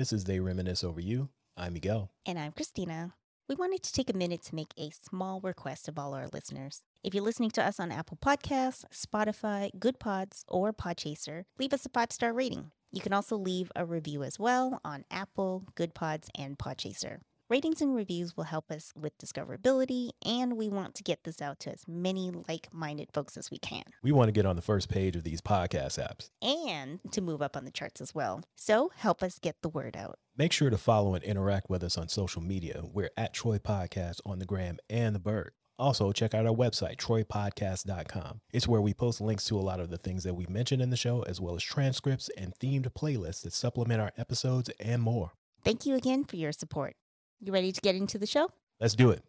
This is They Reminisce Over You. I'm Miguel. And I'm Christina. We wanted to take a minute to make a small request of all our listeners. If you're listening to us on Apple Podcasts, Spotify, Goodpods, or Podchaser, leave us a five star rating. You can also leave a review as well on Apple, Goodpods, and Podchaser. Ratings and reviews will help us with discoverability, and we want to get this out to as many like minded folks as we can, We want to get on the first page of these podcast apps. and to move up on the charts as well. So help us get the word out. Make sure to follow and interact with us on social media. We're at Troy Podcast on the gram and the bird. Also, check out our website, troypodcast.com. It's where we post links to a lot of the things that we mentioned in the show, as well as transcripts and themed playlists that supplement our episodes and more. Thank you again for your support. You ready to get into the show? Let's do it.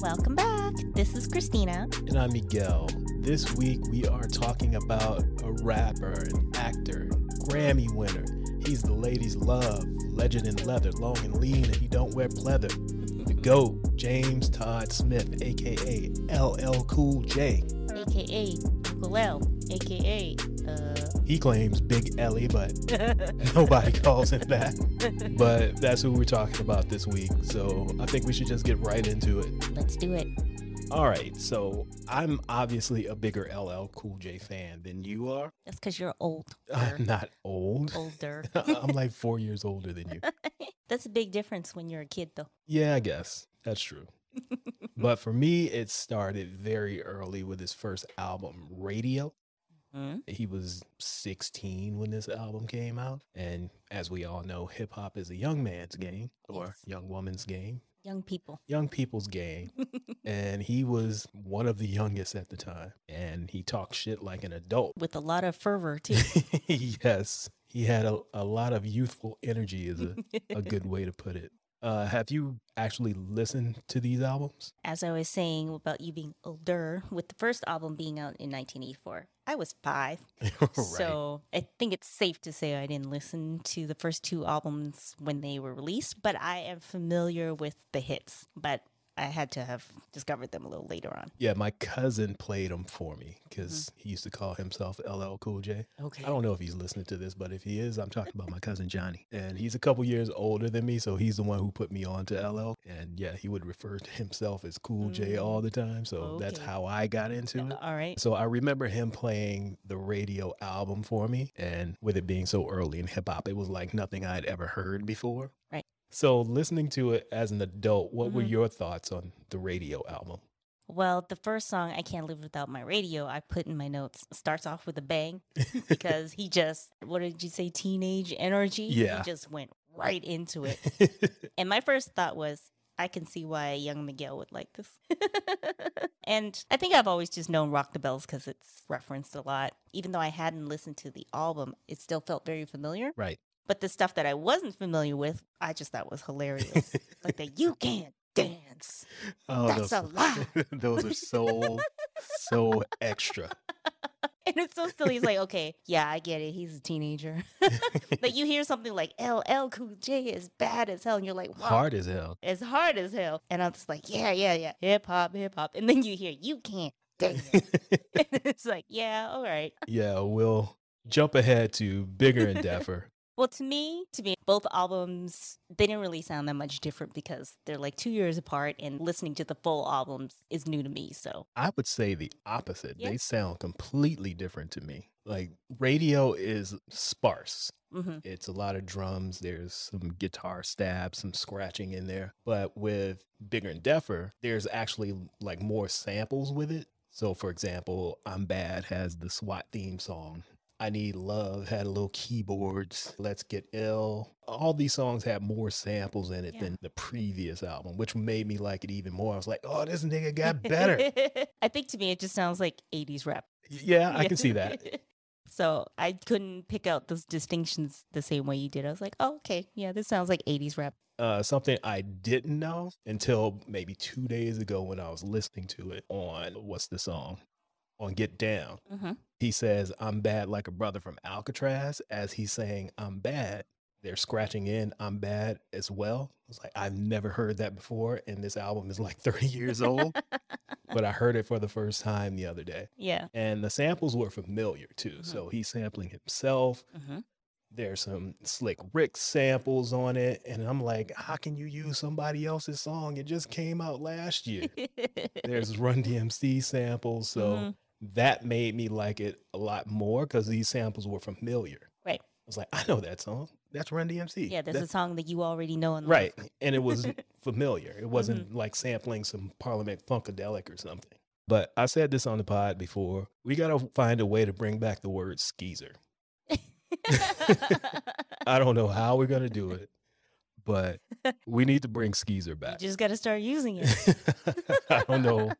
Welcome back. This is Christina. And I'm Miguel. This week we are talking about a rapper, an actor, Grammy winner. He's the ladies' love, legend in leather, long and lean, and he don't wear pleather. GOAT, James Todd Smith, aka LL Cool J. aka Uncle L, aka uh He claims Big Ellie, but nobody calls him that. But that's who we're talking about this week. So I think we should just get right into it. let's do it. All right. So I'm obviously a bigger LL Cool J fan than you are. That's because you're old. I'm not old. Older. I'm like four years older than you. That's a big difference when you're a kid though. Yeah, I guess that's true. But for me, it started very early with his first album, Radio. Hmm? He was 16 when this album came out. And as we all know, hip hop is a young man's game or young woman's game, Young people. young people's game. and he was one of the youngest at the time. And he talked shit like an adult. With a lot of fervor too. yes, he had a, a lot of youthful energy, is a, a good way to put it. Uh, have you actually listened to these albums? As I was saying about you being older, with the first album being out in 1984, I was five. So I think it's safe to say I didn't listen to the first two albums when they were released, but I am familiar with the hits. But I had to have discovered them a little later on. Yeah, my cousin played them for me because mm-hmm. he used to call himself LL Cool J. Okay. I don't know if he's listening to this, but if he is, I'm talking about my cousin Johnny. And he's a couple years older than me, so he's the one who put me on to LL. And yeah, he would refer to himself as Cool J mm. all the time. So that's how I got into it. All right. So I remember him playing the radio album for me, and with it being so early in hip hop, it was like nothing I'd ever heard before. So listening to it as an adult, what were Mhm. your thoughts on the radio album? Well, the first song, I Can't Live Without My Radio, I put in my notes, starts off with a bang because he just, what did you say, teenage energy? Yeah. He just went right into it. And my first thought was, I can see why young Miguel would like this. and I think I've always just known Rock the Bells because it's referenced a lot. Even though I hadn't listened to the album, it still felt very familiar. right. But the stuff that I wasn't familiar with, I just thought was hilarious. like that You Can't Dance. Oh, That's those, a lie. those are so, so extra. And it's so silly. It's like, okay, yeah, I get it. He's a teenager. like you hear something like LL Cool J is bad as hell, and you're like, wow, Hard as hell. it's hard as hell. And I'm just like, yeah, yeah, yeah, hip hop, hip hop. And then you hear, you can't dance. and it's like, yeah, all right. yeah, we'll jump ahead to Bigger and Deffer. Well, to me, to me, both albums they didn't really sound that much different because they're like two years apart, and listening to the full albums is new to me. So I would say the opposite. Yeah. They sound completely different to me. Like radio is sparse. mhm. It's a lot of drums. There's some guitar stabs, some scratching in there. But with Bigger and Deffer, there's actually like more samples with it. So, for example, I'm Bad has the SWAT theme song. I Need Love had a little keyboards. Let's Get Ill. All these songs had more samples in it Yeah. than the previous album, which made me like it even more. I was like, oh, this nigga got better. I think to me, it just sounds like 80s rap. yeah, I can see that. So I couldn't pick out those distinctions the same way you did. I was like, oh, okay, yeah, this sounds like 80s rap. uh, something I didn't know until maybe two days ago when I was listening to it on what's the song? On Get Down. Mm-hmm. He says, I'm bad like a brother from Alcatraz, as he's saying, I'm bad they're scratching in I'm bad as well. I was like, I've never heard that before. And this album is like 30 years old, but I heard it for the first time the other day. Yeah. And the samples were familiar too. Mhm. So he's sampling himself. hmm There's some Slick Rick samples on it. And I'm like, how can you use somebody else's song? It just came out last year. There's Run DMC samples. So Mhm. That made me like it a lot more because these samples were familiar. Right. I was like, I know that song. That's Run DMC. yeah, there's That's- a song that you already know and love. right. And it was familiar. It Mm-hmm. wasn't like sampling some Parliament Funkadelic or something. But I said this on the pod before. We got to find a way to bring back the word skeezer. I don't know how we're going to do it, but we need to bring skeezer back. you just got to start using it. I don't know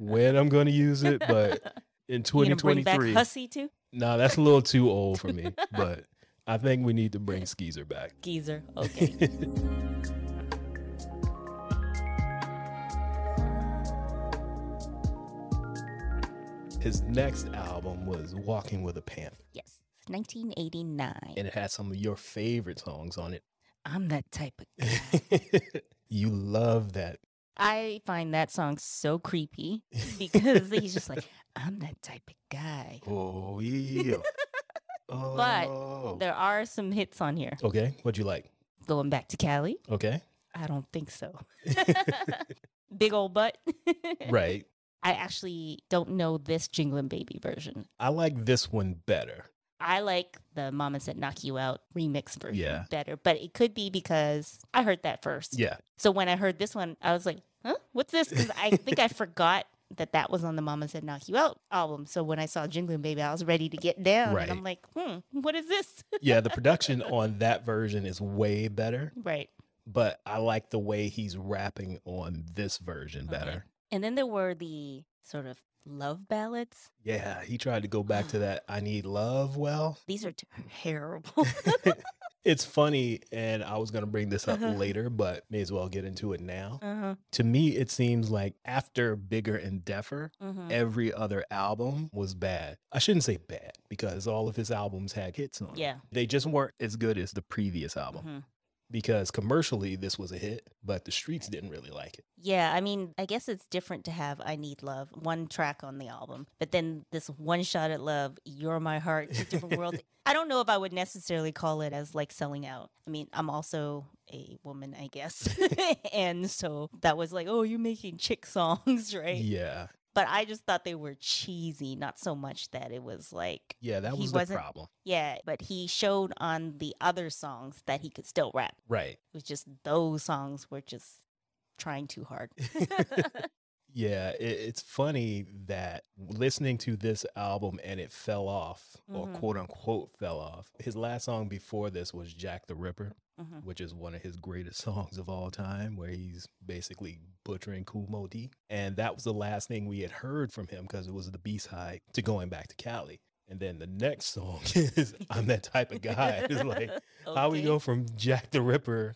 when I'm going to use it, but in You bring back 2023. hussy too? No, that's a little too old for me, but I think we need to bring Skeezer back. Geezer. Okay. His next album was Walking with a Panther, yes. 1989. and it had some of your favorite songs on it. I'm that type of guy. you love that. I find that song so creepy because he's just like, I'm that type of guy. Oh, yeah. But Oh. There are some hits on here. okay, what'd you like? Going back to Cali, Okay. I don't think so. Big old butt. right. I actually don't know this Jingling Baby version. I like this one better. I like the Mama Said Knock You Out remix version Yeah. better, but it could be because I heard that first. Yeah. So when I heard this one, I was like, huh? What's this? Because I think I forgot that that was on the Mama Said Knock You Out album. So when I saw Jingling Baby, I was ready to get down. Right. And I'm like, hmm, what is this? Yeah, the production on that version is way better, right. but I like the way he's rapping on this version Okay. better. And then there were the sort of love ballads. Yeah, he tried to go back to that I need love well. These are terrible. it's funny, and I was going to bring this up Uh-huh. later, but may as well get into it now. uh-huh. To me, it seems like after Bigger and Deffer, mhm. every other album was bad. I shouldn't say bad because all of his albums had hits on. them. Yeah. They just weren't as good as the previous album mhm. Because commercially this was a hit, but the streets didn't really like it. Yeah, I mean, I guess it's different to have I Need Love, one track on the album, but then this one shot at love, You're My Heart, Different Worlds. I don't know if I would necessarily call it as like selling out. I mean, I'm also a woman, I guess. and so that was like, oh, you're making chick songs, right? Yeah. But I just thought they were cheesy, not so much that it was like, Yeah, that He was the wasn't- problem. yeah, but he showed on the other songs that he could still rap. Right. It was just those songs were just trying too hard. Yeah, it, it's funny that listening to this album and it fell off, or Mhm. quote unquote fell off. His last song before this was Jack the Ripper, Mhm. which is one of his greatest songs of all time, where he's basically butchering Kool Moe Dee. And that was the last thing we had heard from him because it was the B side to going back to Cali. And then the next song is I'm that type of guy. It's like, how we go from Jack the Ripper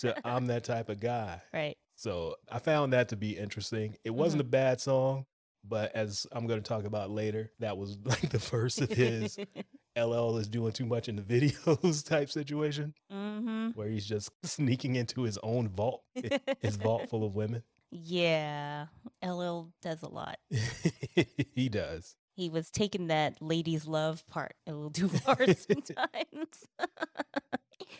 to I'm that type of guy. right. So I found that to be interesting. It wasn't Mm-hmm. a bad song, but as I'm going to talk about later, that was like the first of his LL is doing too much in the videos type situation hmm where he's just sneaking into his own vault, his vault full of women. Yeah, LL does a lot. he does. He was taking that ladies love part a little too far sometimes.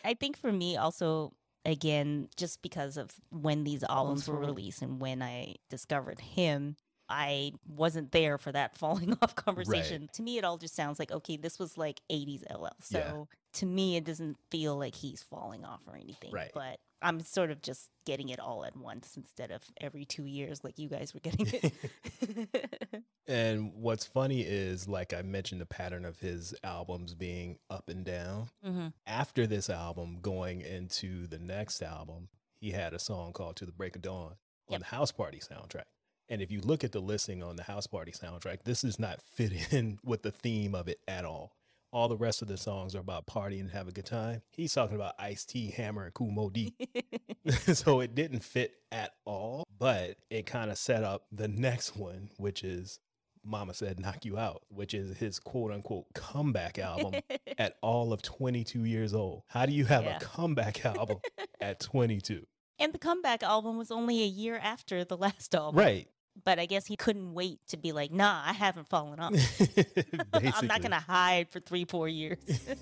I think for me also again just because of when these albums were released and when I discovered him I wasn't there for that falling off conversation. To me, it all just sounds like, okay, this was like 80s LL. So Yeah. to me, it doesn't feel like he's falling off or anything. Right. But I'm sort of just getting it all at once instead of every two years like you guys were getting it. And what's funny is, like I mentioned, the pattern of his albums being up and down. hmm After this album, going into the next album, he had a song called To the Break of Dawn on Yep. the House Party soundtrack. And if you look at the listing on the House Party soundtrack, this does not fit in with the theme of it at all. All the rest of the songs are about partying and have a good time. He's talking about Ice T, Hammer, and Kool Moe Dee. so it didn't fit at all, but it kind of set up the next one, which is Mama Said Knock You Out, which is his quote unquote comeback album at all of 22 years old. How do you have Yeah. a comeback album at 22? and the comeback album was only a year after the last album. Right. But I guess he couldn't wait to be like, nah, I haven't fallen off. I'm not going to hide for three, four years.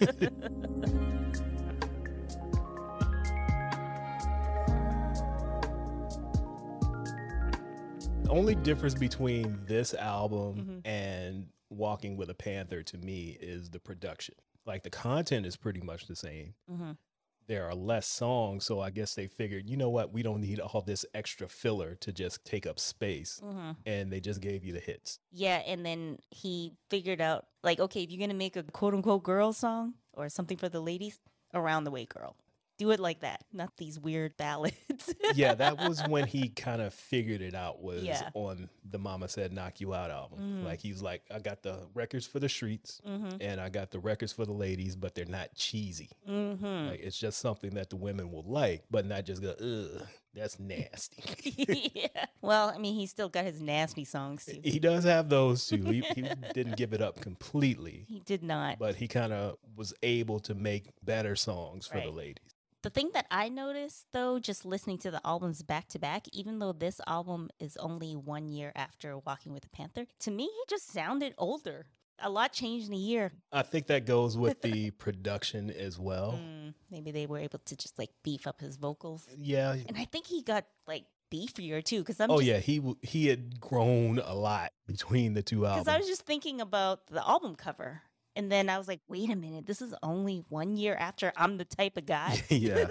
The only difference between this album Mhm. and Walking with a Panther to me is the production. Like the content is pretty much the same. Mhm. There are less songs, so I guess they figured, you know what, we don't need all this extra filler to just take up space. Mhm. And they just gave you the hits. Yeah, and then he figured out, like, okay, if you're going to make a quote unquote girl song or something for the ladies, around the way girl. Do it like that, not these weird ballads. yeah, that was when he kind of figured it out was Yeah. on the Mama Said Knock You Out album. Mhm. Like he's like, I got the records for the streets mm-hmm. and I got the records for the ladies, but they're not cheesy. Mm-hmm. Like it's just something that the women will like, but not just go, ugh, that's nasty. yeah. Well, I mean, he still got his nasty songs too. he does have those too. He, he didn't give it up completely, He did not. but he kind of was able to make better songs for the ladies. The thing that I noticed though, just listening to the albums back to back, even though this album is only one year after Walking with the Panther, to me, he just sounded older. A lot changed in a year. I think that goes with the production as well. Mm, maybe they were able to just like beef up his vocals. Yeah. And I think he got like beefier too, because I'm Oh just, yeah, he he had grown a lot between the two Because albums. I was just thinking about the album cover. And then I was like, wait a minute, this is only one year after I'm the type of guy. yeah,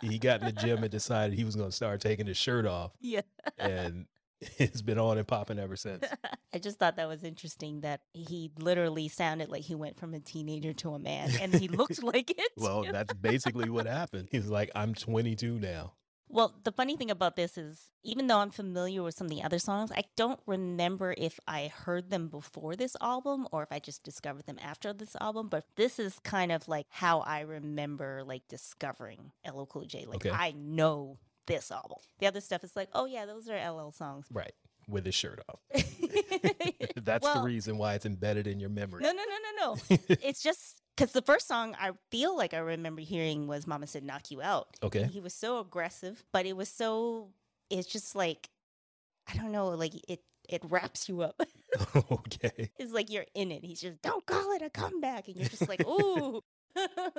he got in the gym and decided he was going to start taking his shirt off, yeah. and it's been on and popping ever since. I just thought that was interesting that he literally sounded like he went from a teenager to a man and he looked like it. Well, that's basically what happened. He's like, "I'm 22 now." Well, the funny thing about this is, even though I'm familiar with some of the other songs, I don't remember if I heard them before this album or if I just discovered them after this album. But this is kind of like how I remember like discovering LL Cool J. Like Okay. I know this album. The other stuff is like, oh yeah, those are LL songs. Right, with his shirt off. That's Well, the reason why it's embedded in your memory. No, no, no, no, no. it's just because the first song I feel like I remember hearing was Mama Said Knock You Out. okay. He was so aggressive, but it was so, it's just like, I don't know, like it, it wraps you up. okay. it's like you're in it. He's just, don't call it a comeback. And you're just like, ooh,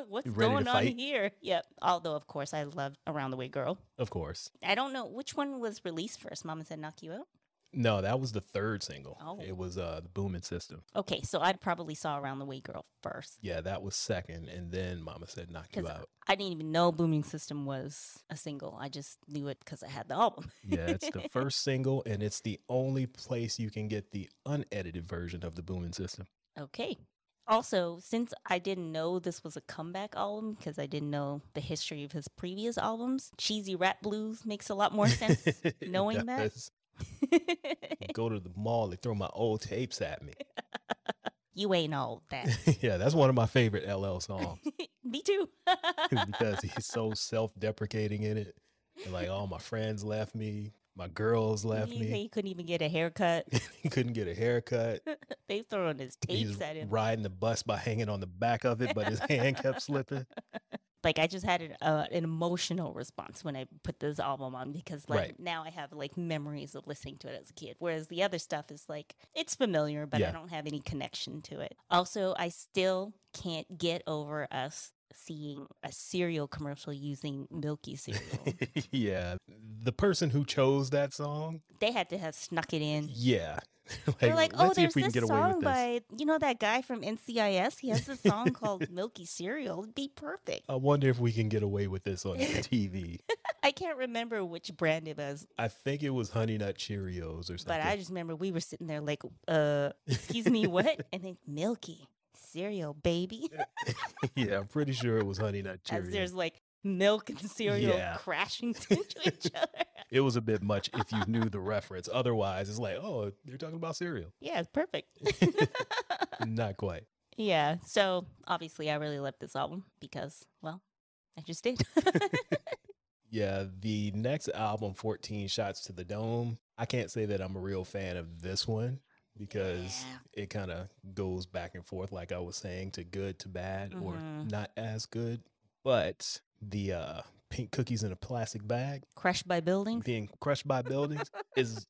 what's going on here? Yep. Although, of course, I loved Around the Way Girl. Of course. I don't know which one was released first. Mama Said Knock You Out. No, that was the third single. Oh. It was uh the Booming System. Okay, so I probably saw Around the Way Girl first. Yeah, that was second, and then Mama said "Knock You Out." I didn't even know Booming System was a single. I just knew it because I had the album. Yeah, it's the first single, and it's the only place you can get the unedited version of the Booming System. Okay. Also, since I didn't know this was a comeback album because I didn't know the history of his previous albums, Cheesy Rat Blues makes a lot more sense knowing that. Go to the mall, they throw my old tapes at me. you ain't old that. yeah, that's one of my favorite LL songs Me too. because he's so self-deprecating in it. And like, all my friends left me, my girls left he, me. he couldn't even get a haircut. he couldn't get a haircut. they throwing his tapes He's at him. riding the bus by hanging on the back of it, but his hand kept slipping. Like I just had an, uh, an emotional response when I put this album on because like Right. now I have like memories of listening to it as a kid. Whereas the other stuff is like it's familiar, but I don't have any connection to it. Also, I still can't get over us seeing a cereal commercial using Milky cereal. yeah. The person who chose that song, they had to have snuck it in. yeah. They're like, oh, there's if we can this song this. by you know that guy from NCIS. He has a song called Milky Cereal. It'd be perfect. I wonder if we can get away with this on TV. I can't remember which brand it was, I think it was Honey Nut Cheerios or something. But I just remember we were sitting there like, uh, excuse me, what? And then Milky cereal, baby. yeah, I'm pretty sure it was Honey Nut As Cheerios. there's like milk and cereal Yeah. crashing into each other. It was a bit much if you knew the reference. Otherwise, it's like, oh, they're talking about cereal. Yeah, it's perfect. Not quite. yeah. So obviously, I really love this album because, well, I just did. Yeah, the next album, 14 Shots to the Dome, I can't say that I'm a real fan of this one because Yeah. it kind of goes back and forth, like I was saying, to good to bad or Mhm. not as good. But the uh, pink cookies in a plastic bag Crushed by buildings. being crushed by buildings is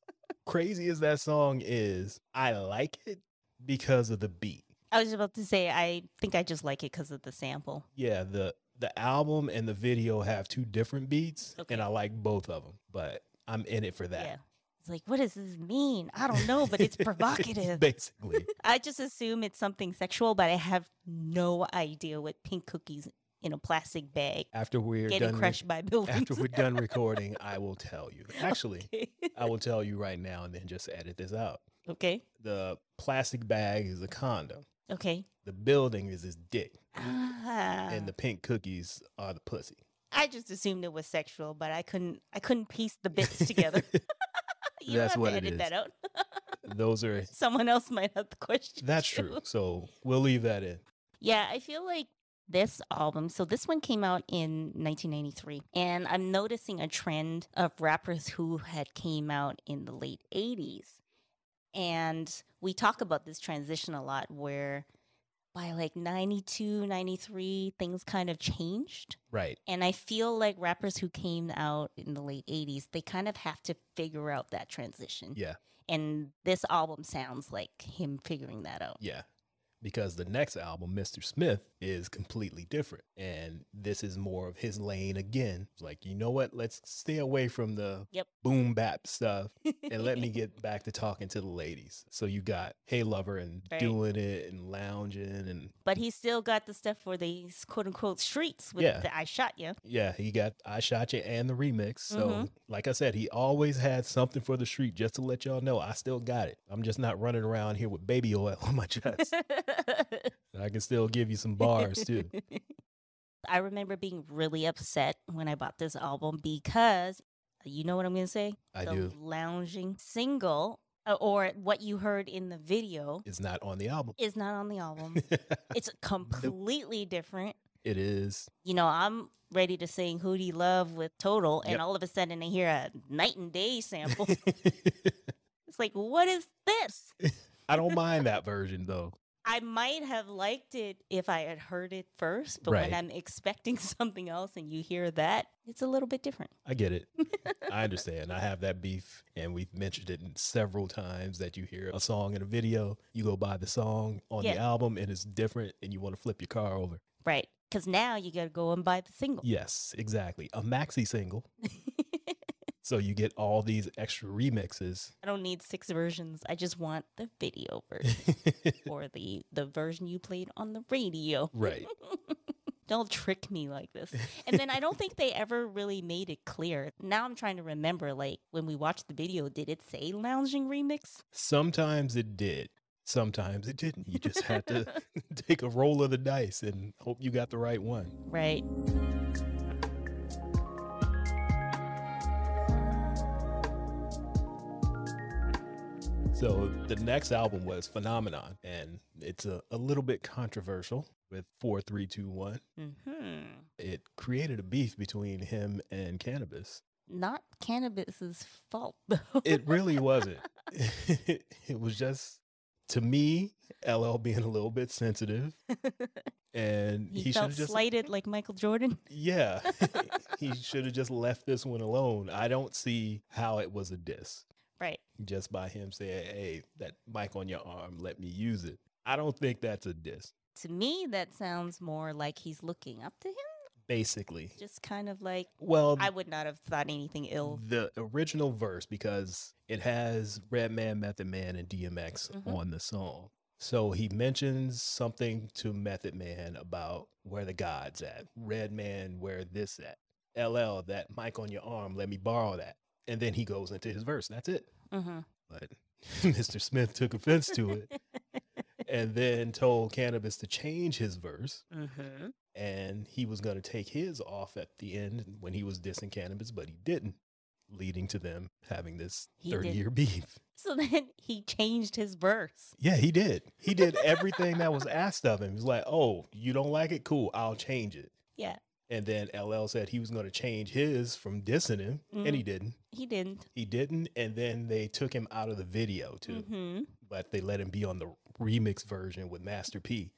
crazy as that song is. I like it because of the beat. I was about to say, I think I just like it because of the sample. Yeah, the the album and the video have two different beats, Okay. and I like both of them. But I'm in it for that. Yeah. It's like, what does this mean? I don't know, but it's provocative. Basically, I just assume it's something sexual, but I have no idea what pink cookies in a plastic bag after we're getting done, re- crushed by buildings. after we're done recording, I will tell you. Actually, okay. I will tell you right now, and then just edit this out. okay. The plastic bag is a condom. Okay. The building is his dick, Ah. and the pink cookies are the pussy. I just assumed it was sexual, but I couldn't. I couldn't piece the bits together. you That's have what to edit that out. Those are Someone else might have the question. that's too. true. So we'll leave that in. Yeah, I feel like this album, so this one came out in 1993, and I'm noticing a trend of rappers who had came out in the late 80s. And we talk about this transition a lot where by like 92, 93, things kind of changed. Right. And I feel like rappers who came out in the late 80s, they kind of have to figure out that transition. Yeah. And this album sounds like him figuring that out. Yeah. Because the next album, Mr. Smith, is completely different. And this is more of his lane again. It's like, you know what? Let's stay away from the Yep. boom bap stuff and let me get back to talking to the ladies. So you got Hey Lover and Right. doing it and lounging and but he still got the stuff for these quote unquote streets with Yeah. the I shot you. yeah, he got I Shot You and the remix. So Mhm. like I said, he always had something for the street just to let y'all know I still got it. I'm just not running around here with baby oil on my chest. I can still give you some bars too. I remember being really upset when I bought this album because you know what I'm going to say? I the do. lounging single uh, or what you heard in the video is not on the album. is not on the album. it's completely different. it is. You know, I'm ready to sing Who Do You Love with Total, and Yep. all of a sudden I hear a night and day sample. it's like, what is this? I don't mind that version though. I might have liked it if I had heard it first, but Right. when I'm expecting something else and you hear that, it's a little bit different. I get it. I understand. I have that beef, and we've mentioned it several times that you hear a song in a video, you go buy the song on the album, and it's different, and you want to flip your car over. Right. Because now you got to go and buy the single. Yes, exactly. A maxi single. So you get all these extra remixes. I don't need six versions. I just want the video version or the, the version you played on the radio. right. Don't trick me like this. And then I don't think they ever really made it clear. Now I'm trying to remember, like, when we watched the video, did it say lounging remix? Sometimes it did. Sometimes it didn't. You just had to take a roll of the dice and hope you got the right one. Right. So the next album was Phenomenon, and it's a, a little bit controversial with 4321. hmm It created a beef between him and Canibus. Not Canibus's fault, though. It really wasn't. it was just, to me, LL being a little bit sensitive, and he, he, should felt have just, slighted like Michael Jordan. yeah, he should have just left this one alone. I don't see how it was a diss. Right. just by him saying, "Hey, that mic on your arm, let me use it." I don't think that's a diss. To me, that sounds more like he's looking up to him. Basically, Just kind of like, well, I would not have thought anything ill. the original verse because it has Redman, Method Man, and DMX Mhm. on the song. So he mentions something to Method Man about where the gods at. Redman, where this at. LL, that mic on your arm, let me borrow that. And then he goes into his verse. That's it. hmm But Mr. Smith took offense to it and then told Canibus to change his verse. hmm And he was going to take his off at the end when he was dissing Canibus, but he didn't, leading to them having this 30 year beef. So then he changed his verse. Yeah, he did. He did everything that was asked of him. He's like, oh, you don't like it? Cool. I'll change it. Yeah. And then LL said he was going to change his from dissing him, and he didn't. He didn't. He didn't. And then they took him out of the video too, hmm but they let him be on the remix version with Master P.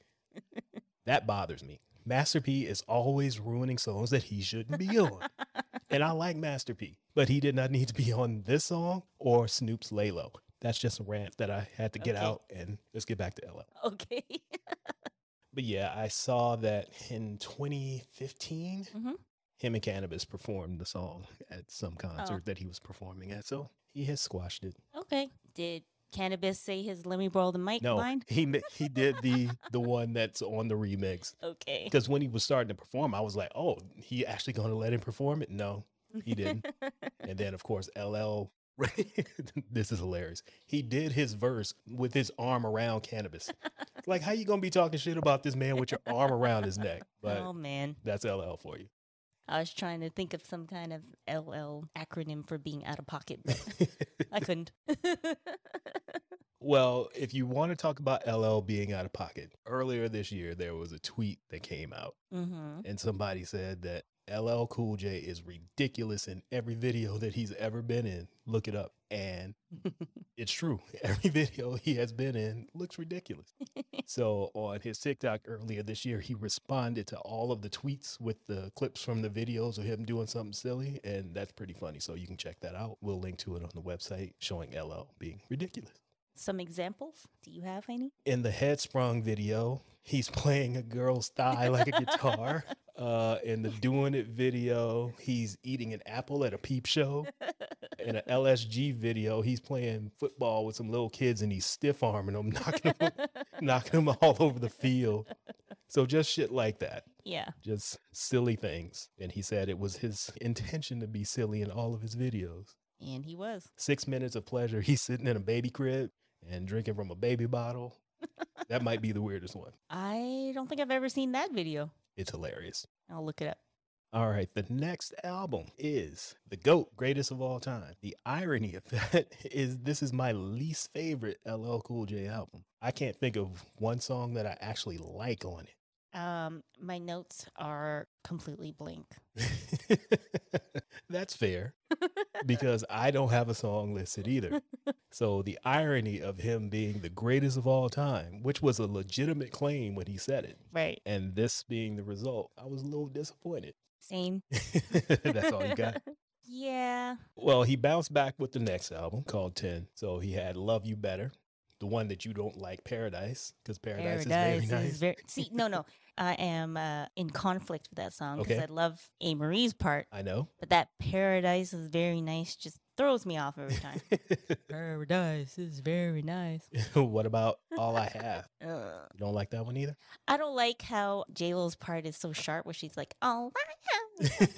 that bothers me. Master P is always ruining songs that he shouldn't be on. and I like Master P, but he did not need to be on this song or Snoop's Lay Low. That's just a rant that I had to get Okay. out and let's get back to LL. Okay. But yeah, I saw that in 2015, Mhm. him and Canibus performed the song at some concert that he was performing at. So he has squashed it. okay. Did Canibus say his "Let me borrow the mic" No, line? he he did the the one that's on the remix. Okay. Because when he was starting to perform, I was like, oh, he actually going to let him perform it? No, he didn't. and then, of course, LL. this is hilarious. He did his verse with his arm around Canibus. Like, how you gonna be talking shit about this man with your arm around his neck? But oh man, that's LL for you. I was trying to think of some kind of LL acronym for being out of pocket, but I couldn't. well, if you want to talk about LL being out of pocket, earlier this year there was a tweet that came out, hmm and somebody said that LL Cool J is ridiculous in every video that he's ever been in. Look it up. And it's true. Every video he has been in looks ridiculous. so on his TikTok earlier this year, he responded to all of the tweets with the clips from the videos of him doing something silly. And that's pretty funny. So you can check that out. We'll link to it on the website showing LL being ridiculous. Some examples? Do you have any? In the Headsprung video, he's playing a girl's thigh like a guitar. Uh, in the Doing It video, he's eating an apple at a peep show. In an LSG video, he's playing football with some little kids and he's stiff arming them, knocking them, knocking them all over the field. So just shit like that, yeah. just silly things. And he said it was his intention to be silly in all of his videos. And he was. Six minutes of pleasure. He's sitting in a baby crib and drinking from a baby bottle. That might be the weirdest one. I don't think I've ever seen that video. It's hilarious. I'll look it up. All right, the next album is The GOAT, greatest of all time. The irony of that is this is my least favorite LL Cool J album. I can't think of one song that I actually like on Um, my notes are completely blank. That's fair because I don't have a song listed either. So the irony of him being the greatest of all time, which was a legitimate claim when he said it, Right. and this being the result, I was a little disappointed. Same. That's all you got. Yeah. Well, he bounced back with the next album called 10. So he had Love You Better, the one that you don't like, Paradise, because Paradise, is very nice. very- See, no, no. I am uh, in conflict with that song because Okay. I love Amerie's part, I know. but that Paradise is very nice just throws me off every time. Paradise is very nice. what about All I Have? Ugh. You don't like that one either? I don't like how J-Lo's part is so sharp where she's like, oh,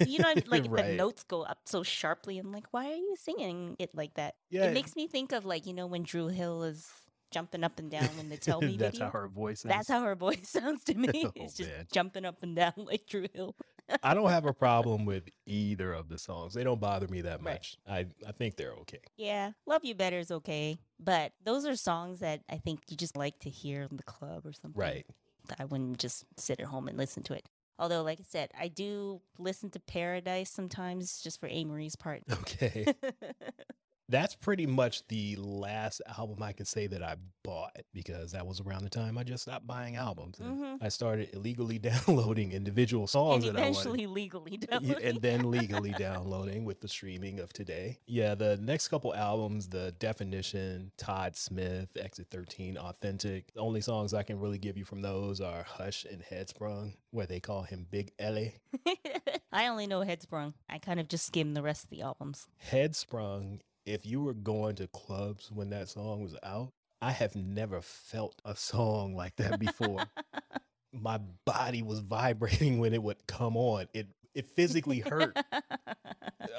you know, like the Right. notes go up so sharply. I'm like, why are you singing it like that? Yeah. It makes me think of like, you know, when Dru Hill is jumping up and down in the Tell Me That's video. how her voice is. That's how her voice sounds to me. Oh, it's just man. jumping up and down like Dru Hill. I don't have a problem with either of the songs. They don't bother me that Right. much. I, I think they're okay. Yeah, Love You Better is okay. But those are songs that I think you just like to hear in the club or something. Right. I wouldn't just sit at home and listen to it. Although, like I said, I do listen to Paradise sometimes just for Amerie's part. Okay. That's pretty much the last album I can say that I bought because that was around the time I just stopped buying albums. Mhm. I started illegally downloading individual songs and that I wanted. eventually legally downloading. and then legally downloading with the streaming of today. Yeah, the next couple albums, The Definition, Todd Smith, Exit 13, Authentic. The only songs I can really give you from those are Hush and Headsprung, where they call him Big Ellie. I only know Headsprung. I kind of just skimmed the rest of the albums. Headsprung, if you were going to clubs when that song was out, I have never felt a song like that before. My body was vibrating when it would come on. It it physically hurt.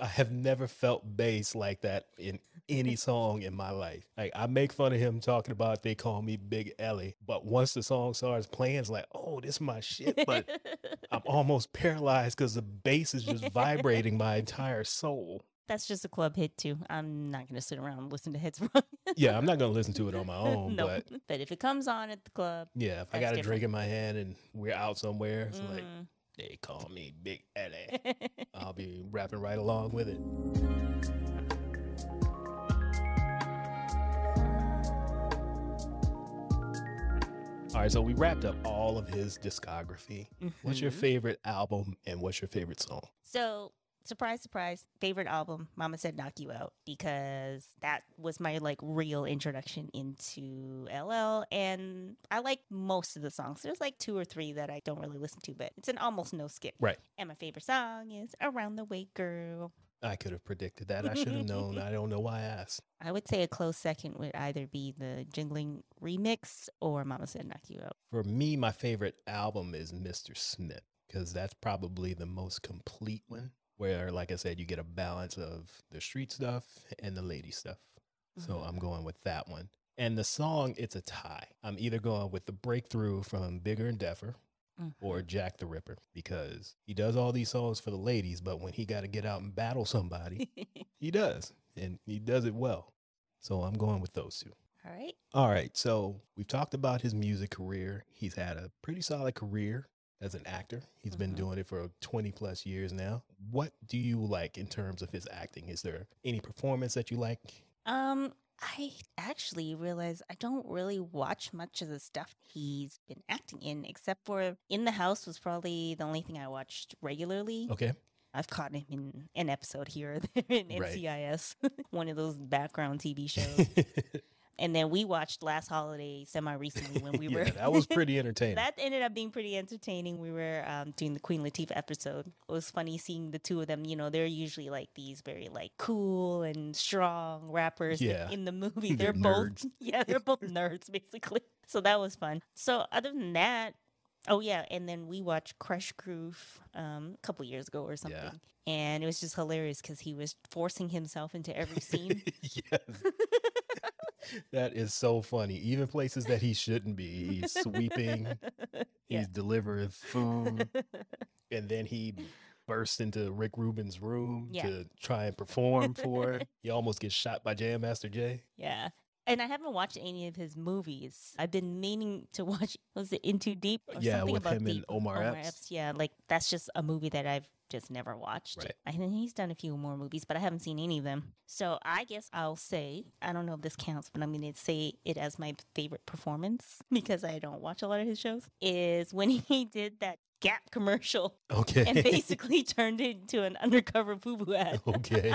I have never felt bass like that in any song in my life. Like I make fun of him talking about they call me Big Ellie, but once the song starts playing, it's like, oh, this is my shit. But I'm almost paralyzed because the bass is just vibrating my entire soul. That's just a club hit too. I'm not gonna sit around and listen to Headsprung. Yeah, I'm not gonna listen to it on my own, no, but but if it comes on at the club, yeah, if I got a different. drink in my hand and we're out somewhere, it's like mm, They call me Big Eddie. I'll be rapping right along with it. All right, so we wrapped up all of his discography. What's your Mhm. favorite album and what's your favorite song? So, surprise, surprise, favorite album, Mama Said Knock You Out, because that was my like real introduction into LL. And I like most of the songs. There's like two or three that I don't really listen to, but it's an almost no skip. Right. And my favorite song is Around the Way Girl. I could have predicted that. I should have known. I don't know why I asked. I would say a close second would either be the Jingling remix or Mama Said Knock You Out. For me, my favorite album is Mr. Smith because that's probably the most complete one. Where, like I said, you get a balance of the street stuff and the lady stuff. So Mhm. I'm going with that one. And the song, it's a tie. I'm either going with the breakthrough from Bigger and Deffer or Jack the Ripper because he does all these songs for the ladies, but when he got to get out and battle somebody, he does. And he does it well. So I'm going with those two. All right. All right. So we've talked about his music career. He's had a pretty solid career as an actor. He's been Mhm. doing it for 20 plus years now. What do you like in terms of his acting? Is there any performance that you like? Um, I actually realize I don't really watch much of the stuff he's been acting in, except for In the House was probably the only thing I watched regularly. Okay. I've caught him in an episode here or there in Right. NCIS, one of those background TV shows. and then we watched last holiday semi recently when we yeah, were. that was pretty entertaining. That ended up being pretty entertaining. We were um, doing the Queen Latifah episode. It was funny seeing the two of them. You know, they're usually like these very like cool and strong rappers. Yeah. In the movie, They're they're, both nerds. yeah, they're both nerds basically. So that was fun. So other than that, oh yeah, and then we watched Krush Groove um, a couple years ago or something. And it was just hilarious because he was forcing himself into every scene. yes. That is so funny. Even places that he shouldn't be. He's sweeping, Yeah. he's delivering food, and then he bursts into Rick Rubin's room Yeah. to try and perform for it. He almost gets shot by Jam Master Jay. Yeah. And I haven't watched any of his movies. I've been meaning to watch. Was it In Too Deep? Or Yeah, something with about him and Deep. Omar Epps. Yeah, like that's just a movie that I've just never watched. Right. I think he's done a few more movies, but I haven't seen any of them. So I guess I'll say I don't know if this counts, but I'm going to say it as my favorite performance because I don't watch a lot of his shows. Is when he did that Gap commercial Okay. and basically turned it into an undercover FUBU ad okay.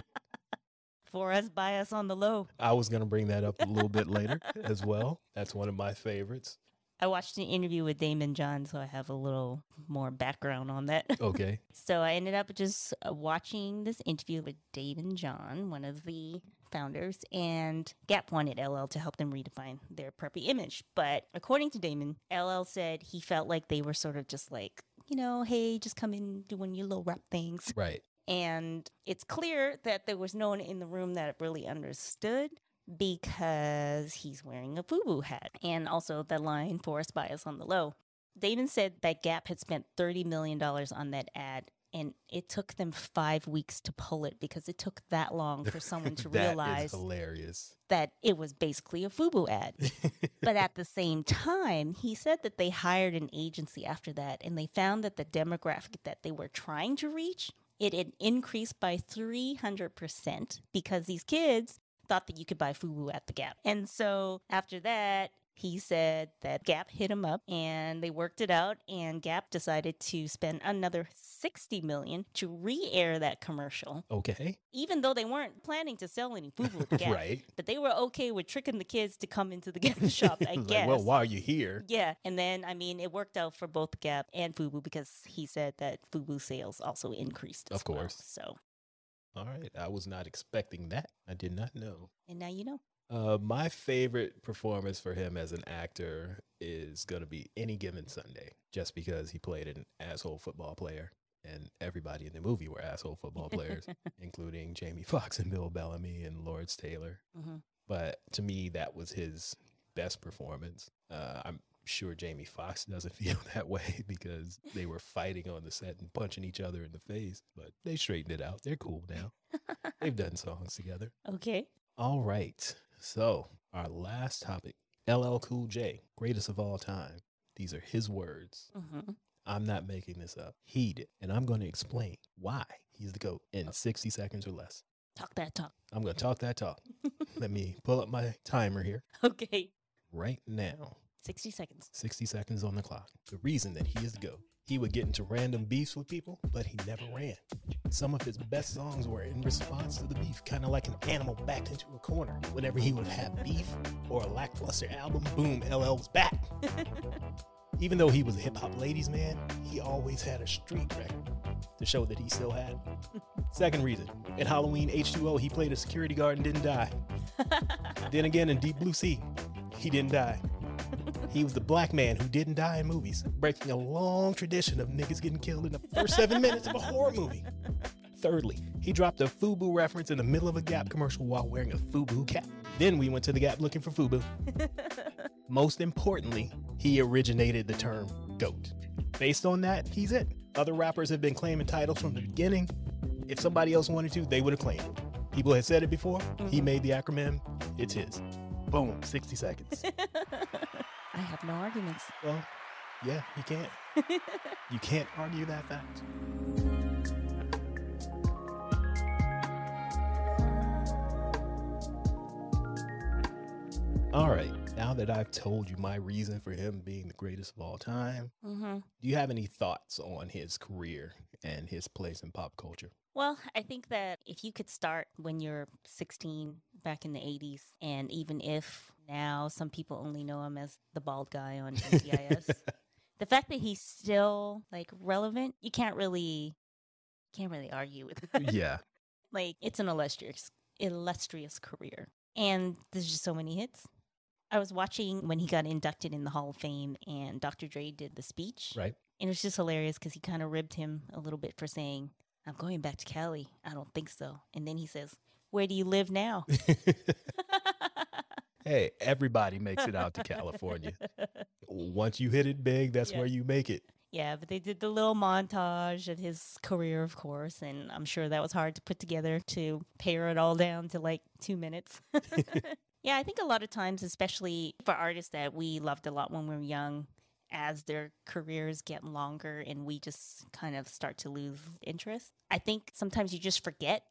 for us by us on the low. I was going to bring that up a little bit later as well. That's one of my favorites. I watched an interview with Daymond John, so I have a little more background on that. Okay. so I ended up just uh, watching this interview with Daymond John, one of the founders, and Gap wanted LL to help them redefine their preppy image. But according to Daymond, LL said he felt like they were sort of just like, you know, hey, just come in doing your little rap things. Right. And it's clear that there was no one in the room that really understood because he's wearing a FUBU hat. And also the line For Us By Us on the low. Daymond said that Gap had spent $30 million on that ad. And it took them five weeks to pull it because it took that long for someone to realize hilarious. that it was basically a FUBU ad. But at the same time, he said that they hired an agency after that and they found that the demographic that they were trying to reach, it had increased by 300% because these kids thought that you could buy FUBU at the Gap. And so after that, he said that Gap hit him up and they worked it out and Gap decided to spend another 60 million to re-air that commercial okay. even though they weren't planning to sell any FUBU at the Gap. Right. But they were okay with tricking the kids to come into the Gap shop, I Like, guess. well, why are you here? yeah, and then I mean, it worked out for both Gap and Fubu because he said that Fubu sales also increased. Of as well. course. So, All right. I was not expecting that. I did not know. and now you know. Uh, my favorite performance for him as an actor is going to be Any Given Sunday, just because he played an asshole football player. And everybody in the movie were asshole football players, including Jamie Foxx and Bill Bellamy and Lawrence Taylor. Mhm. But to me, that was his best performance. Uh, I'm sure Jamie Foxx doesn't feel that way because they were fighting on the set and punching each other in the face. But they straightened it out. They're cool now. They've done songs together. Okay. All right. So, our last topic LL Cool J, greatest of all time. These are his words. hmm I'm not making this up. He did. And I'm going to explain why he's the GOAT in 60 seconds or less. Talk that talk. I'm going to talk that talk. Let me pull up my timer here Okay. right now. 60 seconds. 60 seconds on the clock. The reason that he is the GOAT. He would get into random beefs with people, but he never ran. Some of his best songs were in response to the beef, kind of like an animal backed into a corner. Whenever he would have beef or a lackluster album, boom, LL was back. Even though he was a hip hop ladies man, he always had a street record to show that he still had. Second reason, in Halloween H2O, he played a security guard and didn't die. then again, in Deep Blue Sea, he didn't die. He was the black man who didn't die in movies, breaking a long tradition of niggas getting killed in the first seven minutes of a horror movie. Thirdly, he dropped a FUBU reference in the middle of a Gap commercial while wearing a FUBU cap. Then we went to the Gap looking for FUBU. Most importantly, he originated the term GOAT. Based on that, he's it. Other rappers have been claiming titles from the beginning. If somebody else wanted to, they would have claimed it. People had said it before. He mm-hmm. made the acronym. It's his. Boom, 60 seconds. I have no arguments. well, yeah, you can't. You can't argue that fact. All right, now that I've told you my reason for him being the greatest of all time, Mm-hmm. do you have any thoughts on his career and his place in pop culture? Well, I think that if you could start when you're 16 back in the 80s, and even if now some people only know him as the bald guy on NCIS, the fact that he's still like relevant, you can't really can't really argue with that. yeah, like it's an illustrious illustrious career. And there's just so many hits. I was watching when he got inducted in the Hall of Fame and Dr. Dre did the speech. right. And it was just hilarious because he kind of ribbed him a little bit for saying, I'm going back to Cali. I don't think so. And then he says, Where do you live now? hey, everybody makes it out to California. Once you hit it big, that's Yeah. where you make it. yeah, but they did the little montage of his career, of course. And I'm sure that was hard to put together to pare it all down to like two minutes. yeah, I think a lot of times, especially for artists that we loved a lot when we were young, as their careers get longer and we just kind of start to lose interest, I think sometimes you just forget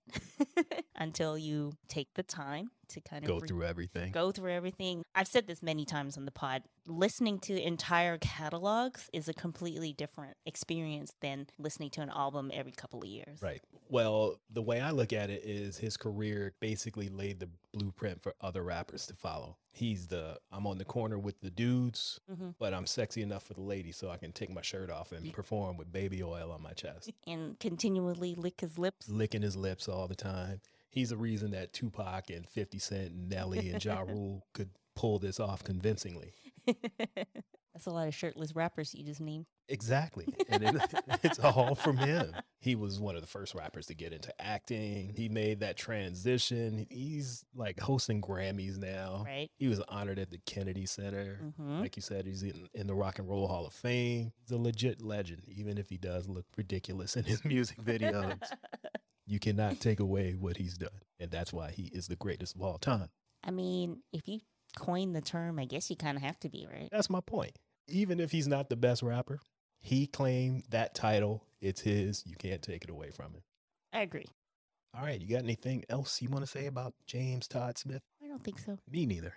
until you take the time to kind of Go re- through everything. go through everything. I've said this many times on the pod. Listening to entire catalogs is a completely different experience than listening to an album every couple of years. Right. Well, the way I look at it is his career basically laid the blueprint for other rappers to follow. He's the I'm on the corner with the dudes, hmm but I'm sexy enough for the ladies so I can take my shirt off and perform with baby oil on my chest, And continually lick his lips. licking his lips all the time. He's the reason that Tupac and 50 Cent and Nelly and Ja Rule could pull this off convincingly. That's a lot of shirtless rappers you just named. Exactly. And it, it's all from him. He was one of the first rappers to get into acting. He made that transition. He's like hosting Grammys now. Right. He was honored at the Kennedy Center. hmm Like you said, he's in, in the Rock and Roll Hall of Fame. He's a legit legend, even if he does look ridiculous in his music videos. You cannot take away what he's done. And that's why he is the greatest of all time. I mean, if you coin the term, I guess you kind of have to be, right? That's my point. Even if he's not the best rapper, he claimed that title. It's his. You can't take it away from him. I agree. All right. You got anything else you want to say about James Todd Smith? I don't think so. Me neither.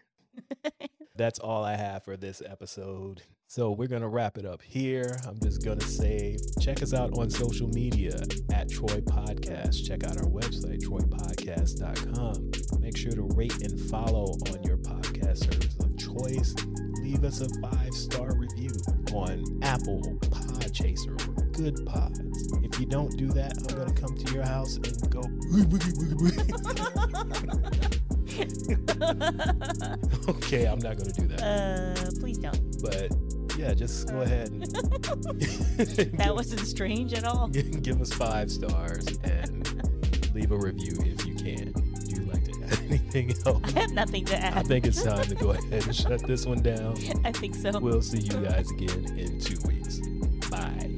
That's all I have for this episode. So we're going to wrap it up here. I'm just going to say check us out on social media at Troy Podcast. Check out our website, troypodcast.com. Make sure to rate and follow on your podcast service of choice. Leave us a five star review on Apple, Podchaser, or Goodpods. If you don't do that, I'm going to come to your house and go. okay, I'm not going to do that. uh, please don't. But yeah, just go ahead and That wasn't strange at all. give, give us five stars and leave a review if you can. Would you like to add anything else? I have nothing to add. I think it's time to go ahead and shut this one down. I think so. We'll see you guys again in two weeks. Bye.